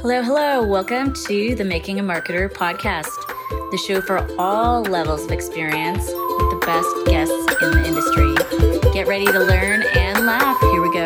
Hello, hello. Welcome to the Making a Marketer podcast, the show for all levels of experience with the best guests in the industry. Get ready to learn and laugh. Here we go.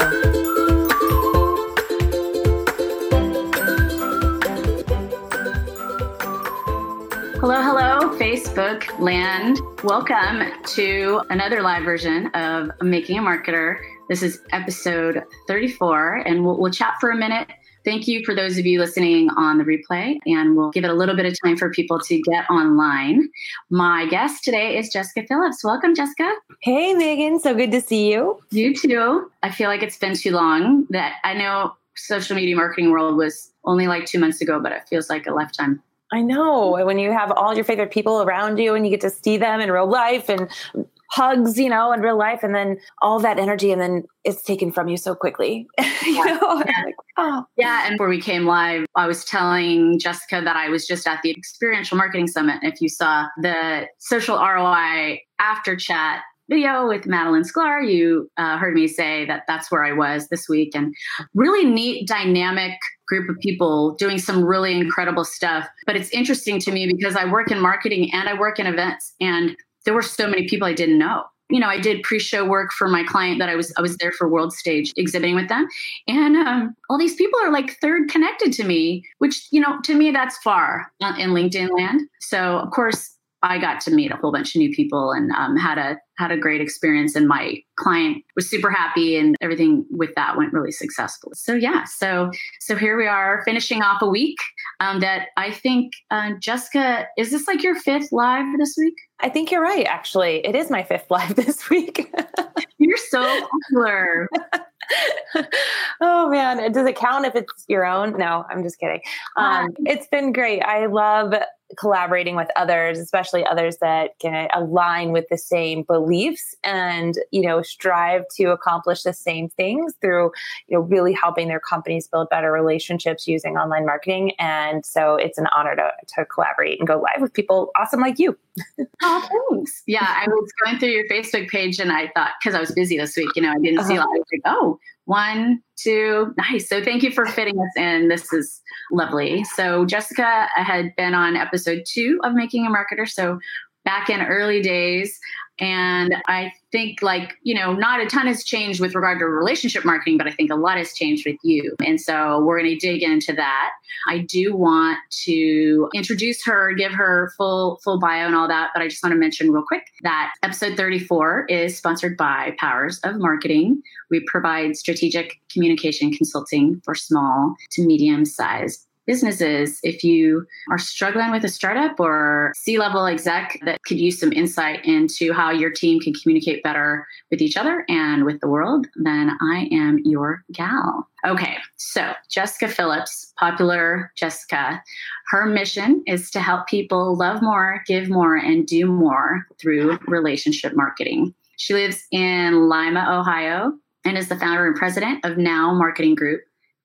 Hello, hello, Facebook land. Welcome to another live version of Making a Marketer. This is episode 34, and we'll, we'll chat for a minute Thank you for those of you listening on the replay, and we'll give it a little bit of time for people to get online. My guest today is Jessika Phillips. Welcome, Jessika. Hey, Megan. So good to see you. You too. I feel like it's been too long that I know social media marketing world was only like two months ago, but it feels like a lifetime. I know when you have all your favorite people around you and you get to see them in real life and hugs, you know, in real life, and then all that energy, and then it's taken from you so quickly. you yeah. know? Yeah. Like, oh. yeah. And before we came live, I was telling Jessika that I was just at the Experiential Marketing Summit. If you saw the social ROI after chat video with Madalyn Sklar, you uh, heard me say that that's where I was this week. And really neat, dynamic group of people doing some really incredible stuff. But it's interesting to me because I work in marketing and I work in events. And there were so many people I didn't know. You know, I did pre-show work for my client that I was I was there for World Stage exhibiting with them, and um, all these people are like third connected to me, which you know to me that's far in LinkedIn land. So of course I got to meet a whole bunch of new people and um, had a had a great experience. And my client was super happy, and everything with that went really successful. So yeah, so so here we are finishing off a week um, that I think uh, Jessika is this like your fifth live this week? I think you're right. Actually, it is my fifth live this week. you're so popular. oh man, does it count if it's your own? No, I'm just kidding. Um, it's been great. I love collaborating with others, especially others that can align with the same beliefs and, you know, strive to accomplish the same things through, you know, really helping their companies build better relationships using online marketing. And so it's an honor to, to collaborate and go live with people awesome like you. oh, thanks. Yeah, I was going through your Facebook page and I thought, because I was busy this week, you know, I didn't uh-huh. see a lot. I was like, oh, one, two, nice. So thank you for fitting us in. This is lovely. So Jessika had been on episode two of Making a Marketer. So back in early days, and I think, like, you know, not a ton has changed with regard to relationship marketing, but I think a lot has changed with you. And so we're going to dig into that. I do want to introduce her, give her full full bio and all that, but I just want to mention real quick that episode 34 is sponsored by Powers of Marketing. We provide strategic communication consulting for small to medium sized businesses if you are struggling with a startup or C level exec that could use some insight into how your team can communicate better with each other and with the world, then I am your gal. Okay, so Jessika Phillips, popular Jessika, her mission is to help people love more, give more, and do more through relationship marketing. She lives in Lima, Ohio, and is the founder and president of Now Marketing Group,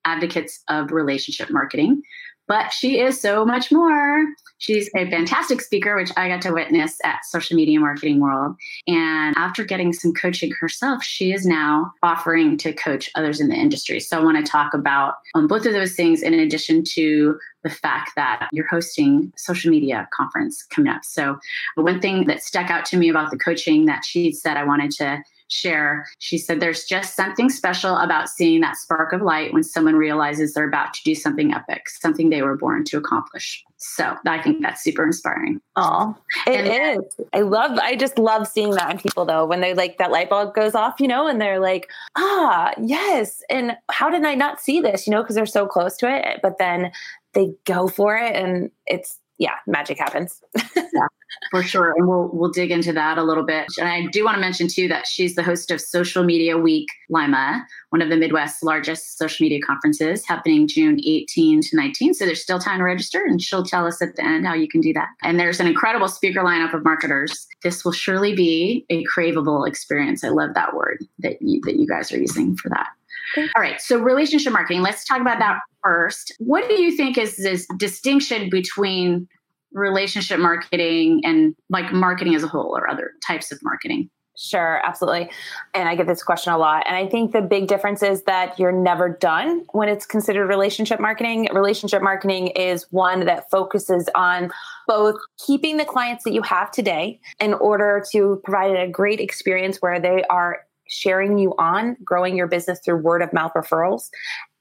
advocates of relationship marketing. But she is so much more. She's a fantastic speaker, which I got to witness at Social Media Marketing World. And after getting some coaching herself, she is now offering to coach others in the industry. So I want to talk about um, both of those things in addition to the fact that you're hosting social media conference coming up. So one thing that stuck out to me about the coaching that she said I wanted to share. She said, There's just something special about seeing that spark of light when someone realizes they're about to do something epic, something they were born to accomplish. So I think that's super inspiring. Oh, it and, is. I love, I just love seeing that in people though, when they like that light bulb goes off, you know, and they're like, ah, yes. And how did I not see this, you know, because they're so close to it. But then they go for it and it's, yeah, magic happens. yeah, for sure. And we'll we'll dig into that a little bit. And I do want to mention too that she's the host of Social Media Week Lima, one of the Midwest's largest social media conferences happening June 18 to 19. So there's still time to register and she'll tell us at the end how you can do that. And there's an incredible speaker lineup of marketers. This will surely be a craveable experience. I love that word that you, that you guys are using for that. All right. So relationship marketing, let's talk about that first. What do you think is this distinction between relationship marketing and like marketing as a whole or other types of marketing? Sure, absolutely. And I get this question a lot. And I think the big difference is that you're never done when it's considered relationship marketing. Relationship marketing is one that focuses on both keeping the clients that you have today in order to provide a great experience where they are sharing you on growing your business through word of mouth referrals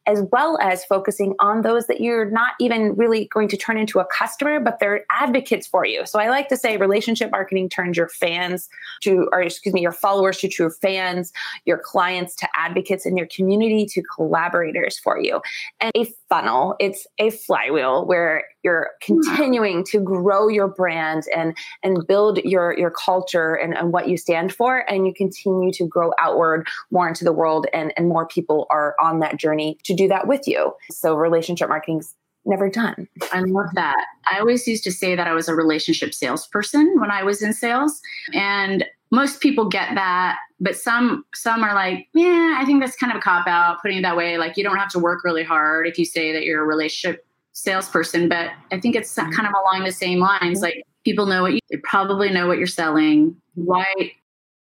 as well as focusing on those that you're not even really going to turn into a customer, but they're advocates for you. So I like to say relationship marketing turns your fans to, or excuse me, your followers to true fans, your clients to advocates, and your community to collaborators for you. And a funnel, it's a flywheel where you're continuing to grow your brand and and build your your culture and, and what you stand for and you continue to grow outward more into the world and and more people are on that journey to do that with you. So relationship marketing's never done. I love that. I always used to say that i was a relationship salesperson when i was in sales and most people get that but some some are like yeah i think that's kind of a cop out putting it that way like you don't have to work really hard if you say that you're a relationship salesperson, but I think it's mm-hmm. kind of along the same lines. Like people know what you they probably know what you're selling. Why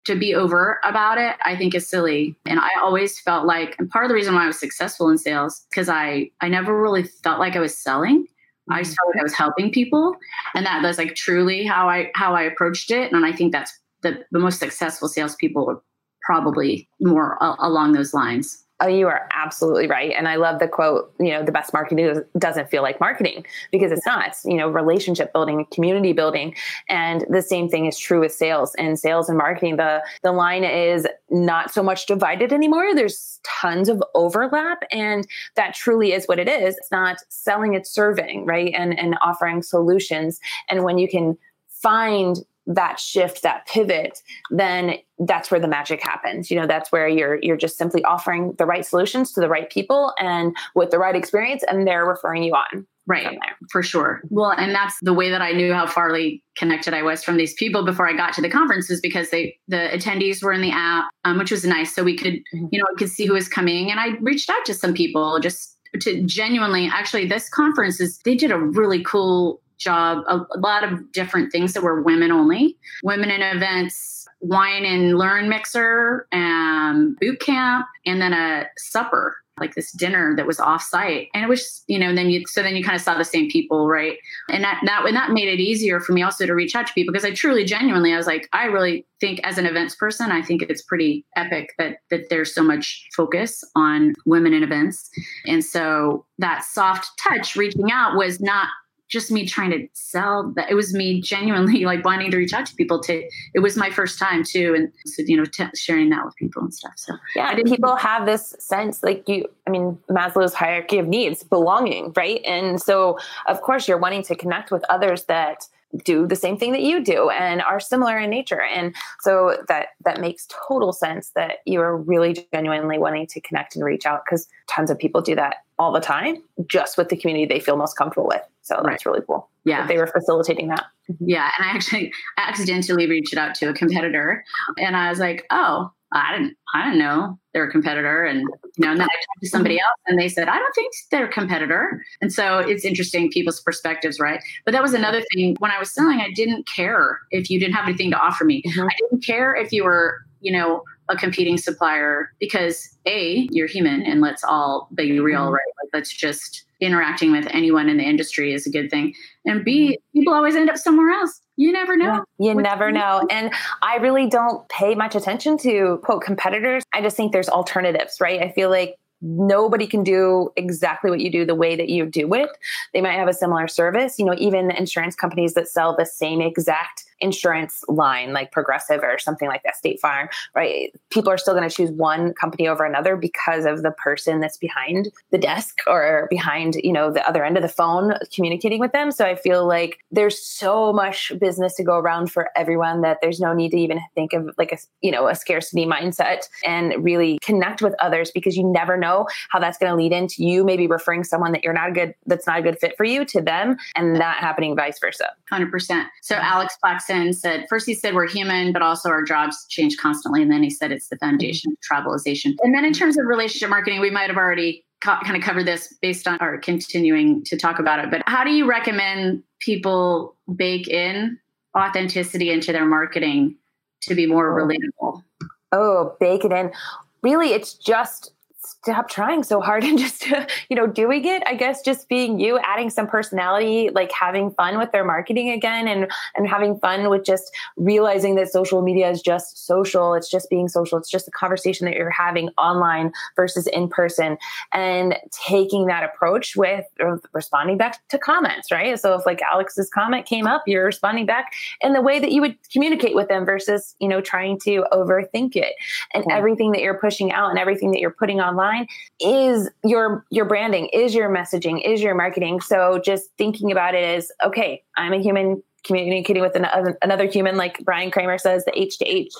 to be over about it, I think is silly. And I always felt like, and part of the reason why I was successful in sales, because I I never really felt like I was selling. I just felt like I was helping people. And that was like truly how I how I approached it. And I think that's the, the most successful salespeople were probably more a- along those lines. Oh, you are absolutely right. And I love the quote, you know, the best marketing doesn't feel like marketing because it's not, you know, relationship building, community building. And the same thing is true with sales and sales and marketing. The, the line is not so much divided anymore. There's tons of overlap and that truly is what it is. It's not selling, it's serving, right? And, and offering solutions. And when you can find that shift that pivot then that's where the magic happens. You know that's where you're you're just simply offering the right solutions to the right people and with the right experience and they're referring you on right. for sure. Well and that's the way that i knew how farly connected i was from these people before i got to the conference is because they the attendees were in the app um, which was nice. So we could mm-hmm. you know could see who was coming and i reached out to some people just to genuinely actually this conference is they did a really cool job a, a lot of different things that were women only. Women in events wine and learn mixer and boot camp and then a supper like this dinner that was off site and it was you know and then you so then you kind of saw the same people right? And that that and that made it easier for me also to reach out to people because i truly genuinely i was like i really think as an events person i think it's pretty epic that that there's so much focus on women in events. And so that soft touch reaching out was not just me trying to sell that. It was me genuinely like wanting to reach out to people to it was my first time too and so you know t- sharing that with people and stuff so. Yeah people have this sense like you i mean maslow's hierarchy of needs belonging right? And so of course you're wanting to connect with others that do the same thing that you do and are similar in nature and so that that makes total sense that you are really genuinely wanting to connect and reach out because tons of people do that all the time just with the community they feel most comfortable with so right. that's really cool yeah. they were facilitating that. Yeah and i actually I accidentally reached out to a competitor and i was like oh I didn't I didn't know they're a competitor and you know and then I talked to somebody else and they said I don't think they're a competitor. And so it's interesting people's perspectives right? But that was another thing when I was selling I didn't care if you didn't have anything to offer me. Mm-hmm. I didn't care if you were you know a competing supplier because a you're human and let's all be real mm-hmm. right like let's just interacting with anyone in the industry is a good thing and b mm-hmm. people always end up somewhere else you never know. You never know. And I really don't pay much attention to quote competitors. I just think there's alternatives, right? I feel like nobody can do exactly what you do the way that you do it. They might have a similar service. You know, even insurance companies that sell the same exact insurance line like progressive or something like that state farm right? People are still going to choose one company over another because of the person that's behind the desk or behind you know the other end of the phone communicating with them. So i feel like there's so much business to go around for everyone that there's no need to even think of like a you know a scarcity mindset and really connect with others because you never know how that's going to lead into you maybe referring someone that you're not a good that's not a good fit for you to them and that happening vice versa. 100% so alex Plax Jackson said, first he said we're human, but also our jobs change constantly. And then he said it's the foundation of travelization. And then in terms of relationship marketing, we might have already co- kind of covered this based on our continuing to talk about it. But how do you recommend people bake in authenticity into their marketing to be more relatable? Oh, bake it in. Really, it's just stop trying so hard and just you know doing it i guess just being you adding some personality like having fun with their marketing again and and having fun with just realizing that social media is just social. It's just being social. It's just a conversation that you're having online versus in person and taking that approach with uh, responding back to comments right? So if like alex's comment came up you're responding back in the way that you would communicate with them versus you know trying to overthink it. And yeah. everything that you're pushing out and everything that you're putting online online is your your branding, is your messaging, is your marketing. So just thinking about it as okay, I'm a human communicating with an, another human, like Bryan Kramer says, the H to H,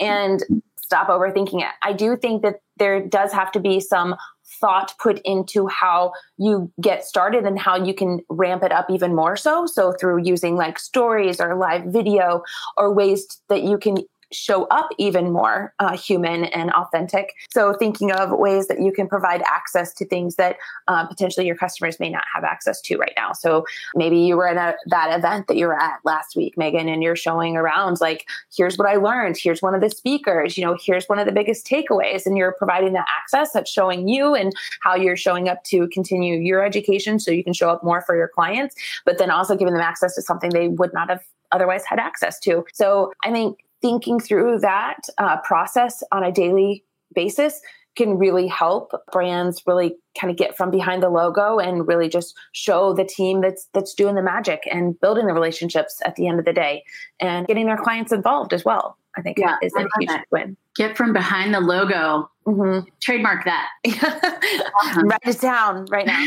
and stop overthinking it. I do think that there does have to be some thought put into how you get started and how you can ramp it up even more so. So through using like stories or live video or ways that you can show up even more uh, human and authentic. So, thinking of ways that you can provide access to things that uh, potentially your customers may not have access to right now. So, maybe you were at that event that you were at last week, Megan, and you're showing around like, here's what I learned, here's one of the speakers, you know, here's one of the biggest takeaways, and you're providing that access that's showing you and how you're showing up to continue your education so you can show up more for your clients, but then also giving them access to something they would not have otherwise had access to. So I think thinking through that uh, process on a daily basis can really help brands really kind of get from behind the logo and really just show the team that's that's doing the magic and building the relationships at the end of the day and getting their clients involved as well. I think yeah, is a huge that. win. Get from behind the logo. Mm-hmm. Trademark that. awesome. Write it down right now.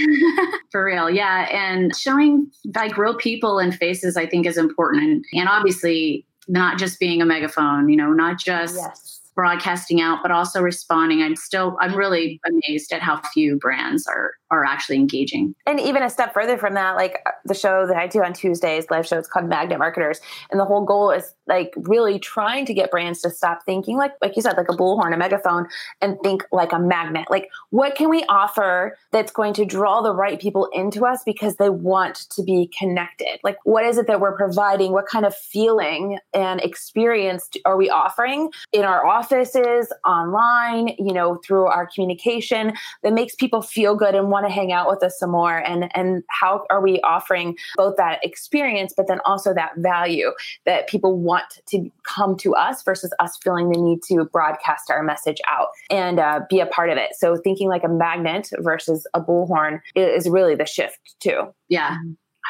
For real, yeah. And showing like real people and faces, I think, is important. And, and obviously, not just being a megaphone, you know, not just yes. Broadcasting out, but also responding. I'm still, I'm really amazed at how few brands are are actually engaging. And even a step further from that, like uh, the show that I do on Tuesdays, live show, it's called Magnet Marketers. And the whole goal is like really trying to get brands to stop thinking like, like you said, like a bullhorn, a megaphone, and think like a magnet. Like, what can we offer that's going to draw the right people into us because they want to be connected? Like, what is it that we're providing? What kind of feeling and experience are we offering in our offices, online, you know, through our communication that makes people feel good and want to hang out with us some more. And and how are we offering both that experience but then also that value that people want to come to us versus us feeling the need to broadcast our message out and uh, be a part of it. So thinking like a magnet versus a bullhorn is really the shift too. Yeah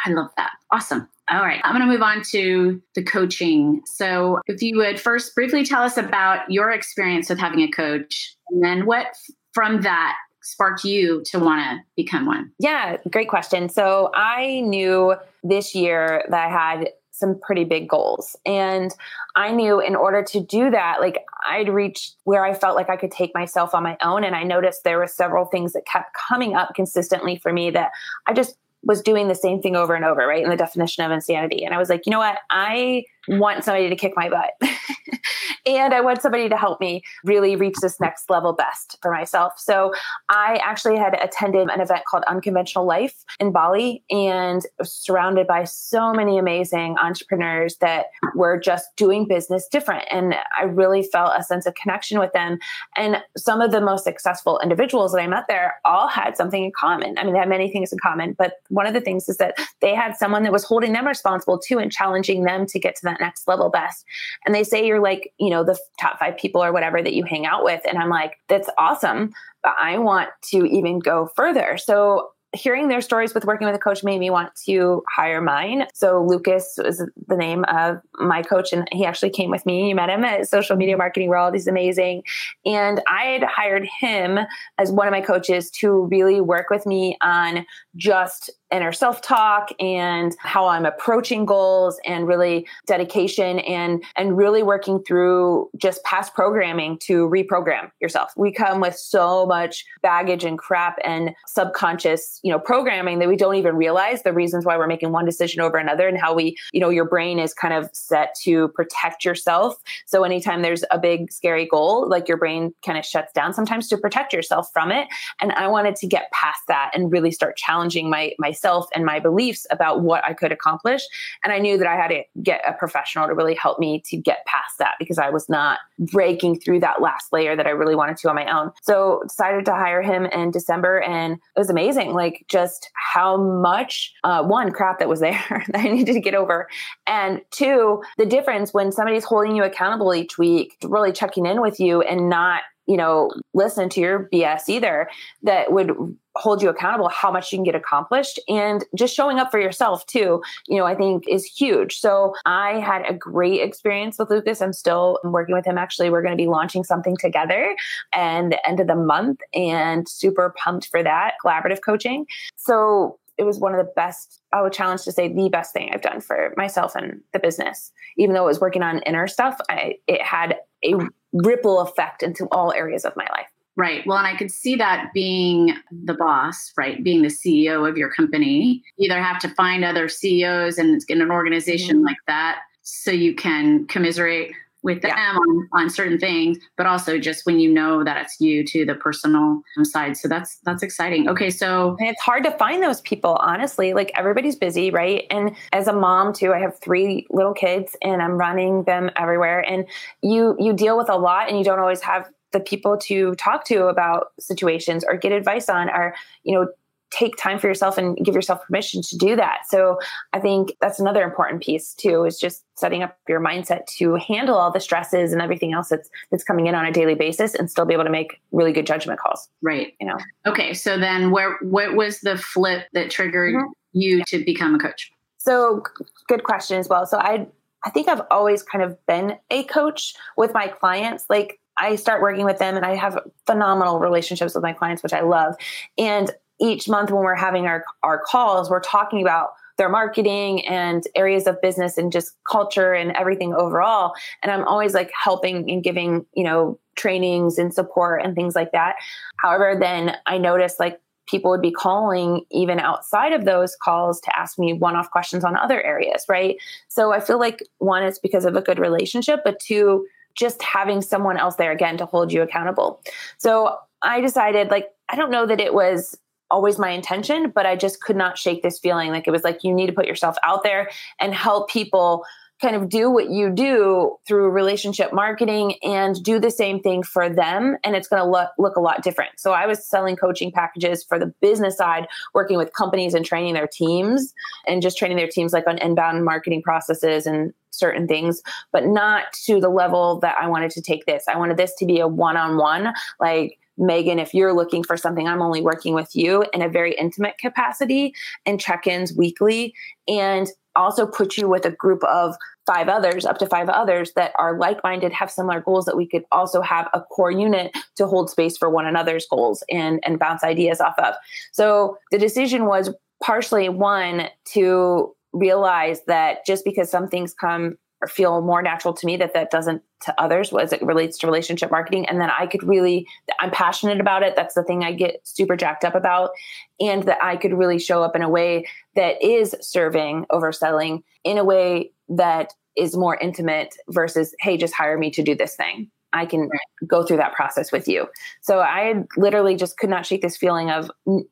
i love that awesome all right, I'm going to move on to the coaching. So, if you would first briefly tell us about your experience with having a coach, and then what from that sparked you to want to become one? Yeah, great question. So I knew this year that I had some pretty big goals. And I knew in order to do that, like I'd reached where I felt like I could take myself on my own. And I noticed there were several things that kept coming up consistently for me that I just was doing the same thing over and over, right? In the definition of insanity. And I was like, you know what? I want somebody to kick my butt. and I want somebody to help me really reach this next level best for myself. So I actually had attended an event called Unconventional Life in Bali and surrounded by so many amazing entrepreneurs that were just doing business different. And I really felt a sense of connection with them. And some of the most successful individuals that I met there all had something in common. I mean, they had many things in common, but one of the things is that they had someone that was holding them responsible too and challenging them to get to that that next level best. And they say you're like, you know, the top five people or whatever that you hang out with. And I'm like, that's awesome. But I want to even go further. So hearing their stories with working with a coach made me want to hire mine. So Lucas was the name of my coach, and he actually came with me. You met him at Social Media Marketing World. He's amazing. And I had hired him as one of my coaches to really work with me on just inner self talk and how I'm approaching goals and really dedication and and really working through just past programming to reprogram yourself. We come with so much baggage and crap and subconscious, you know, programming that we don't even realize the reasons why we're making one decision over another and how we, you know, your brain is kind of set to protect yourself. So anytime there's a big scary goal, like your brain kind of shuts down sometimes to protect yourself from it. And I wanted to get past that and really start challenging my myself and my beliefs about what I could accomplish. And I knew that I had to get a professional to really help me to get past that because I was not breaking through that last layer that I really wanted to on my own. So decided to hire him in December and it was amazing. Like just how much uh, one crap that was there that I needed to get over. And two, the difference when somebody's holding you accountable each week, really checking in with you and not you know, listen to your BS either that would hold you accountable how much you can get accomplished and just showing up for yourself too you know i think is huge. So i had a great experience with lucas. I'm still working with him. Actually we're going to be launching something together and the end of the month and super pumped for that collaborative coaching. So it was one of the best i would challenge to say the best thing i've done for myself and the business. Even though it was working on inner stuff I, it had a ripple effect into all areas of my life. Right. Well, and I could see that being the boss, right? Being the CEO of your company. You either have to find other CEOs and in an organization mm-hmm. like that so you can commiserate with them yeah. on, on certain things, but also just when you know that it's you to the personal side. So that's that's exciting. Okay, so and it's hard to find those people, honestly. Like everybody's busy, right? And as a mom too, I have three little kids and I'm running them everywhere. And you you deal with a lot and you don't always have the people to talk to about situations or get advice on are, you know take time for yourself and give yourself permission to do that. So I think that's another important piece too, is just setting up your mindset to handle all the stresses and everything else that's that's coming in on a daily basis and still be able to make really good judgment calls. Right. You know. Okay. So then where what was the flip that triggered mm-hmm. you to become a coach? So good question as well. So I I think I've always kind of been a coach with my clients. Like I start working with them and I have phenomenal relationships with my clients, which I love. And each month when we're having our, our calls, we're talking about their marketing and areas of business and just culture and everything overall. And I'm always like helping and giving, you know, trainings and support and things like that. However, then I noticed like people would be calling even outside of those calls to ask me one off questions on other areas, right? So I feel like one, is because of a good relationship, but two, just having someone else there again to hold you accountable. So I decided, like, I don't know that it was always my intention, but I just could not shake this feeling. Like it was like you need to put yourself out there and help people kind of do what you do through relationship marketing and do the same thing for them and it's going to look look a lot different. So I was selling coaching packages for the business side working with companies and training their teams and just training their teams like on inbound marketing processes and certain things but not to the level that I wanted to take this. I wanted this to be a one-on-one like Megan, if you're looking for something, I'm only working with you in a very intimate capacity and check ins weekly, and also put you with a group of five others, up to five others that are like minded, have similar goals that we could also have a core unit to hold space for one another's goals and, and bounce ideas off of. So the decision was partially one to realize that just because some things come feel more natural to me that that doesn't to others as it relates to relationship marketing. And then i could really i'm passionate about it. That's the thing i get super jacked up about. And that i could really show up in a way that is serving over selling in a way that is more intimate versus hey just hire me to do this thing I can go through that process with you. So I literally just could not shake this feeling of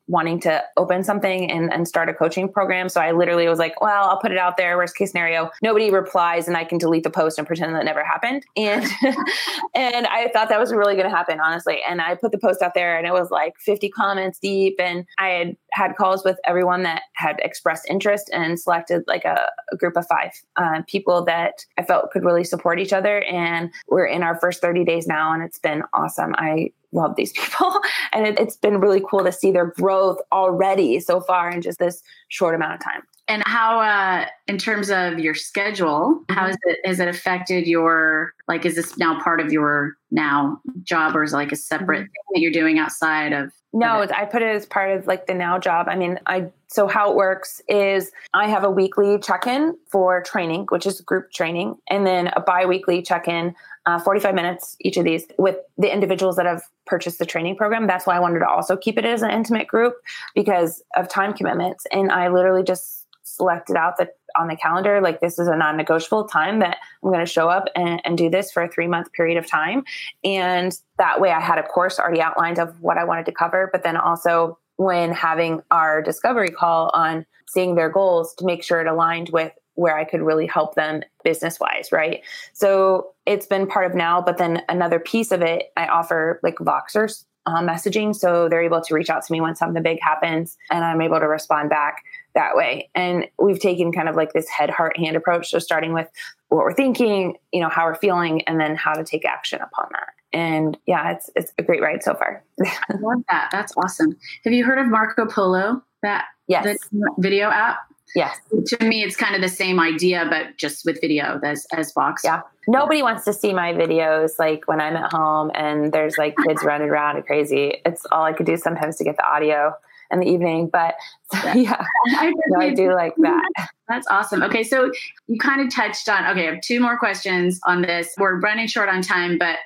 wanting to open something and, and start a coaching program. So I literally was like, well, I'll put it out there. Worst case scenario, nobody replies and I can delete the post and pretend that never happened. And and I thought that was really going to happen, honestly. And I put the post out there and it was like 50 comments deep. And I had had calls with everyone that had expressed interest and selected like a, a group of five uh, people that I felt could really support each other. And we're in our first 30 days now, and it's been awesome. I love these people, and it, it's been really cool to see their growth already so far in just this short amount of time. And how, uh, in terms of your schedule, how mm-hmm. has it has it affected your like? Is this now part of your now job, or is it like a separate mm-hmm. thing that you're doing outside of? No, I put it as part of like the now job. I mean, I so how it works is I have a weekly check-in for training, which is group training, and then a bi-weekly check-in, uh, 45 minutes each of these with the individuals that have purchased the training program. That's why I wanted to also keep it as an intimate group because of time commitments. And I literally just selected out that on the calendar like this is a non-negotiable time that i'm going to show up and, and do this for a three month period of time and that way i had a course already outlined of what i wanted to cover but then also when having our discovery call on seeing their goals to make sure it aligned with where I could really help them business wise, right? So it's been part of now, but then another piece of it, I offer like Voxers uh, messaging. So they're able to reach out to me when something big happens and I'm able to respond back that way. And we've taken kind of like this head, heart, hand approach. So starting with what we're thinking, you know, how we're feeling, and then how to take action upon that. And yeah, it's it's a great ride so far. I love that. That's awesome. Have you heard of Marco Polo? That yes. video app? Yes. To me, it's kind of the same idea, but just with video as as Vox. Yeah. Nobody wants to see my videos like when I'm at home and there's like kids running around and crazy. It's all I could do sometimes to get the audio in the evening. But yeah, I, no, I do like that. That's awesome. Okay, so you kind of touched on. Okay, I have two more questions on this. We're running short on time, but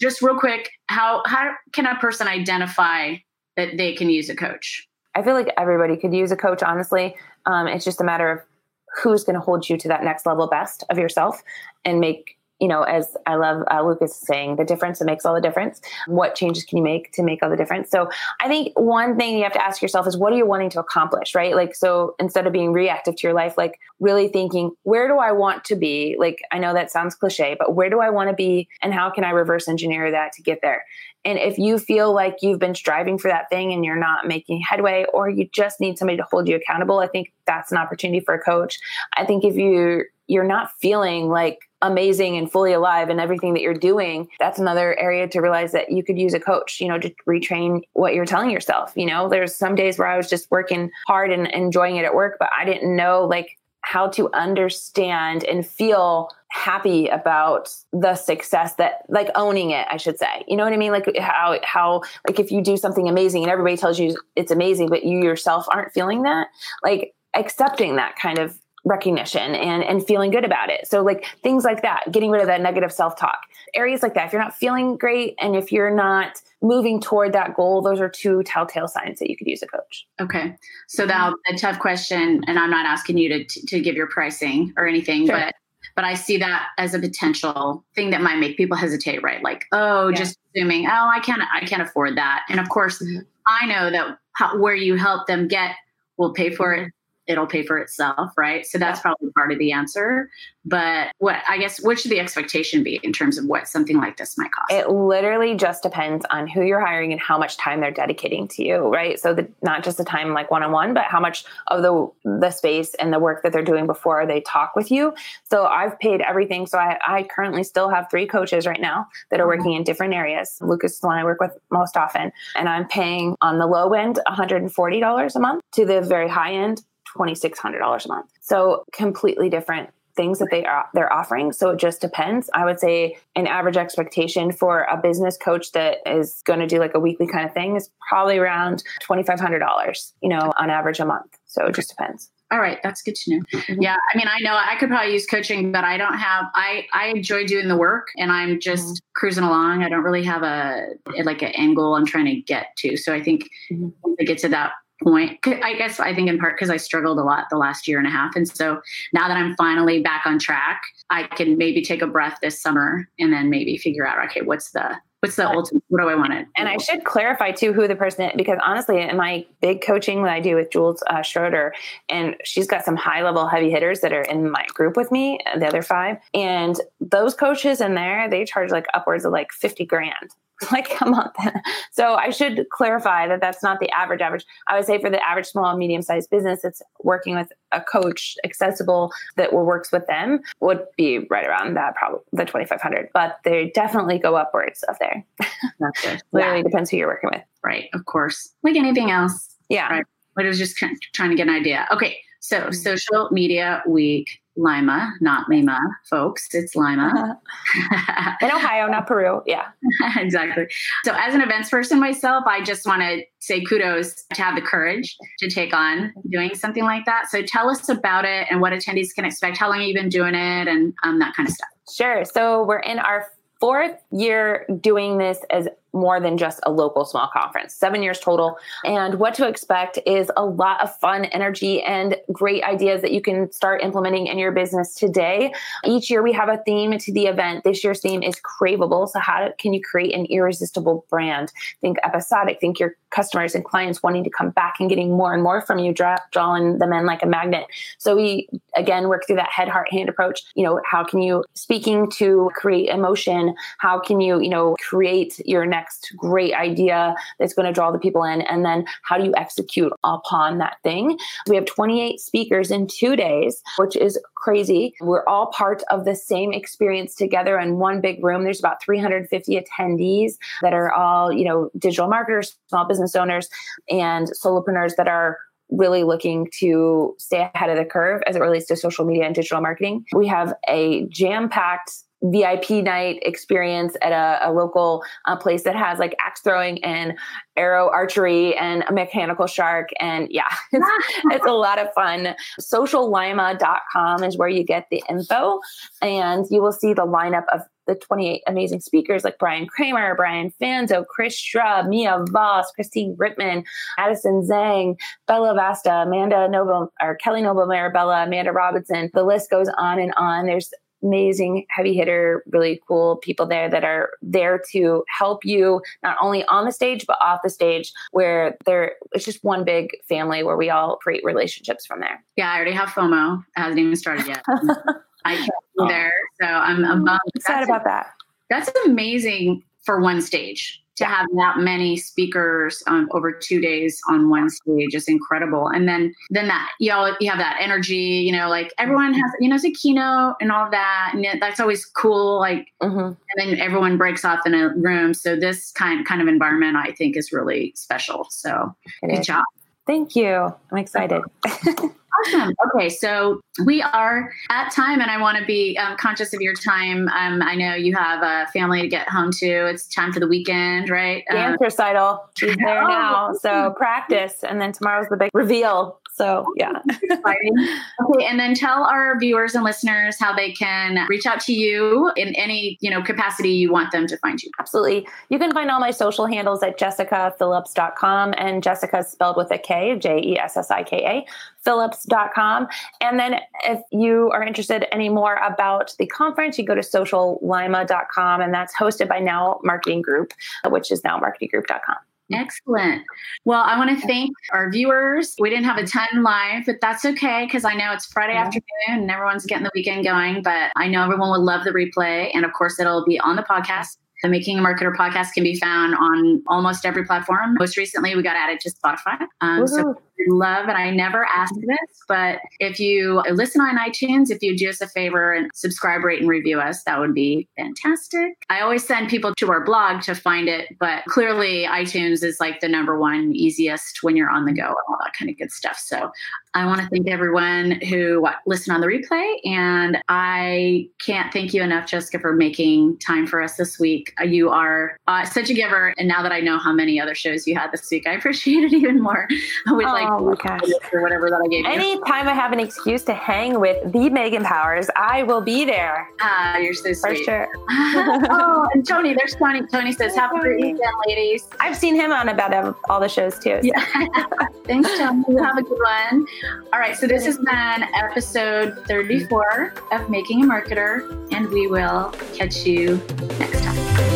just real quick, how how can a person identify that they can use a coach? I feel like everybody could use a coach. Honestly, um, it's just a matter of who's going to hold you to that next level best of yourself and make you know, as I love uh, Lucas saying, the difference that makes all the difference. What changes can you make to make all the difference? So I think one thing you have to ask yourself is what are you wanting to accomplish, right? Like, so instead of being reactive to your life, like really thinking, where do I want to be? Like, I know that sounds cliche, but where do I want to be? And how can I reverse engineer that to get there? And if you feel like you've been striving for that thing and you're not making headway, or you just need somebody to hold you accountable, I think that's an opportunity for a coach. I think if you you're not feeling like amazing and fully alive in everything that you're doing, that's another area to realize that you could use a coach, you know, to retrain what you're telling yourself. You know, there's some days where I was just working hard and enjoying it at work, but I didn't know like how to understand and feel happy about the success that like owning it i should say. You know what i mean? Like how how like if you do something amazing and everybody tells you it's amazing but you yourself aren't feeling that like accepting that kind of recognition and and feeling good about it. So like things like that getting rid of that negative self-talk. Areas like that if you're not feeling great and if you're not moving toward that goal those are two telltale signs that you could use a coach. Okay. So now the tough question and i'm not asking you to to give your pricing or anything sure. but but I see that as a potential thing that might make people hesitate, right? Like, oh, yeah. just assuming, oh, I can't, I can't afford that. And of course, mm-hmm. I know that how, where you help them get will pay for it it'll pay for itself, right? So that's probably part of the answer. But what I guess what should the expectation be in terms of what something like this might cost? It literally just depends on who you're hiring and how much time they're dedicating to you, right? So the, not just the time like one on one, but how much of the the space and the work that they're doing before they talk with you. So I've paid everything. So I, I currently still have three coaches right now that are mm-hmm. working in different areas. Lucas is the one I work with most often, and I'm paying on the low end $140 a month to the very high end $2600 a month. So completely different things that they are they're offering. So it just depends. I would say an average expectation for a business coach that is going to do like a weekly kind of thing is probably around $2500 you know on average a month. So it just depends. All right that's good to know. Mm-hmm. yeah i mean i know i could probably use coaching but i don't have i i enjoy doing the work and i'm just mm-hmm. cruising along. I don't really have a like an goal i'm trying to get to. So i think mm-hmm. to get to that point. I guess I think in part because I struggled a lot the last year and a half. And so now that I'm finally back on track, I can maybe take a breath this summer and then maybe figure out, okay, what's the what's the ultimate what do i want to and i should clarify too who the person is because honestly in my big coaching that i do with jules uh, schroeder and she's got some high level heavy hitters that are in my group with me the other five and those coaches in there they charge like upwards of like 50 grand like a month. so I should clarify that that's not the average average. I would say for the average small and medium sized business, it's working with a coach accessible that works with them would be right around that probably the 2500 but they definitely go upwards of there. Literally yeah. depends who you're working with. Right. Of course. Like anything else. Yeah. Right. But it was just trying, trying to get an idea. Okay. So mm-hmm. social media week Lima, not Lima, folks. It's Lima. Uh-huh. In Ohio, not Peru. Yeah. exactly. So, as an events person myself, I just want to say kudos to have the courage to take on doing something like that. So, tell us about it and what attendees can expect. How long have you been doing it and um, that kind of stuff? Sure. So, we're in our fourth year doing this as more than just a local small conference, seven years total. And what to expect is a lot of fun, energy, and great ideas that you can start implementing in your business today. Each year we have a theme to the event. This year's theme is craveable. So, how can you create an irresistible brand? Think episodic, think your customers and clients wanting to come back and getting more and more from you, draw, drawing them in like a magnet. So, we again work through that head, heart, hand approach. You know, how can you speaking to create emotion? How can you, you know, create your next great idea that's going to draw the people in? And then how do you execute upon that thing? We have 28 speakers in two days, which is crazy. We're all part of the same experience together in one big room. There's about 350 attendees that are all, you know, digital marketers, small business owners, and solopreneurs that are really looking to stay ahead of the curve as it relates to social media and digital marketing. We have a jam packed VIP night experience at a, a local uh, place that has like axe throwing and arrow archery and a mechanical shark. And yeah, it's, it's a lot of fun. Sociallima.com is where you get the info and you will see the lineup of the 28 amazing speakers like Bryan Kramer, Brian Fanzo, Chris Strub, Mia Voss, Christine Rittman, Addison Zhang, Bella Vasta, Amanda Noble, or Kelly Noble Mirabella, Amanda Robinson. The list goes on and on. There's amazing heavy hitter, really cool people there that are there to help you not only on the stage but off the stage where there it's just one big family where we all create relationships from there. Yeah, I already have FOMO. It hasn't even started yet. I can't be there. So I'm, I'm excited about that. That's amazing for one stage to have that many speakers um, over two days on one stage is incredible. And then then that you know you have that energy. You know, like everyone has you know it's a keynote and all that, and that's always cool. Like, mm-hmm. and then everyone breaks off in a room. So this kind kind of environment, I think, is really special. So good job. Thank you. I'm excited. Awesome. Okay, so we are at time, and I want to be um, conscious of your time. Um, I know you have a family to get home to. It's time for the weekend, right? Dance um, recital. She's there oh, now. So practice, and then tomorrow's the big reveal. So yeah. okay, and then tell our viewers and listeners how they can reach out to you in any you know capacity you want them to find you. Absolutely. You can find all my social handles at jessikaphillips.com and Jessika spelled with a K, J E S S I K A, phillips.com. And then if you are interested any more about the conference, you go to sociallima.com and that's hosted by Now Marketing Group, which is nowmarketinggroup.com. Excellent. Well, I want to thank our viewers. We didn't have a ton live, but that's okay because I know it's Friday yeah. afternoon and everyone's getting the weekend going. But I know everyone would love the replay. And of course, it'll be on the podcast. The Making a Marketer podcast can be found on almost every platform. Most recently, we got added to Spotify. Um, so love, and I never ask this, but if you listen on iTunes, if you do us a favor and subscribe, rate, and review us, that would be fantastic. I always send people to our blog to find it, but clearly iTunes is like the number one easiest when you're on the go and all that kind of good stuff. So I want to thank everyone who listened on the replay, and I can't thank you enough, Jessika, for making time for us this week. You are uh, such a giver, and now that I know how many other shows you had this week, I appreciate it even more. With like oh my gosh. or whatever that I gave Anytime I have an excuse to hang with the Megan Powers, I will be there. Ah, you're so sweet. For sure. oh, and Tony, there's Tony. Tony says, "Have a great weekend, ladies." I've seen him on about all the shows too. So. Yeah. Thanks, Tony. Have a good one. All right, so this has been episode 34 of Making a Marketer, and we will catch you next time.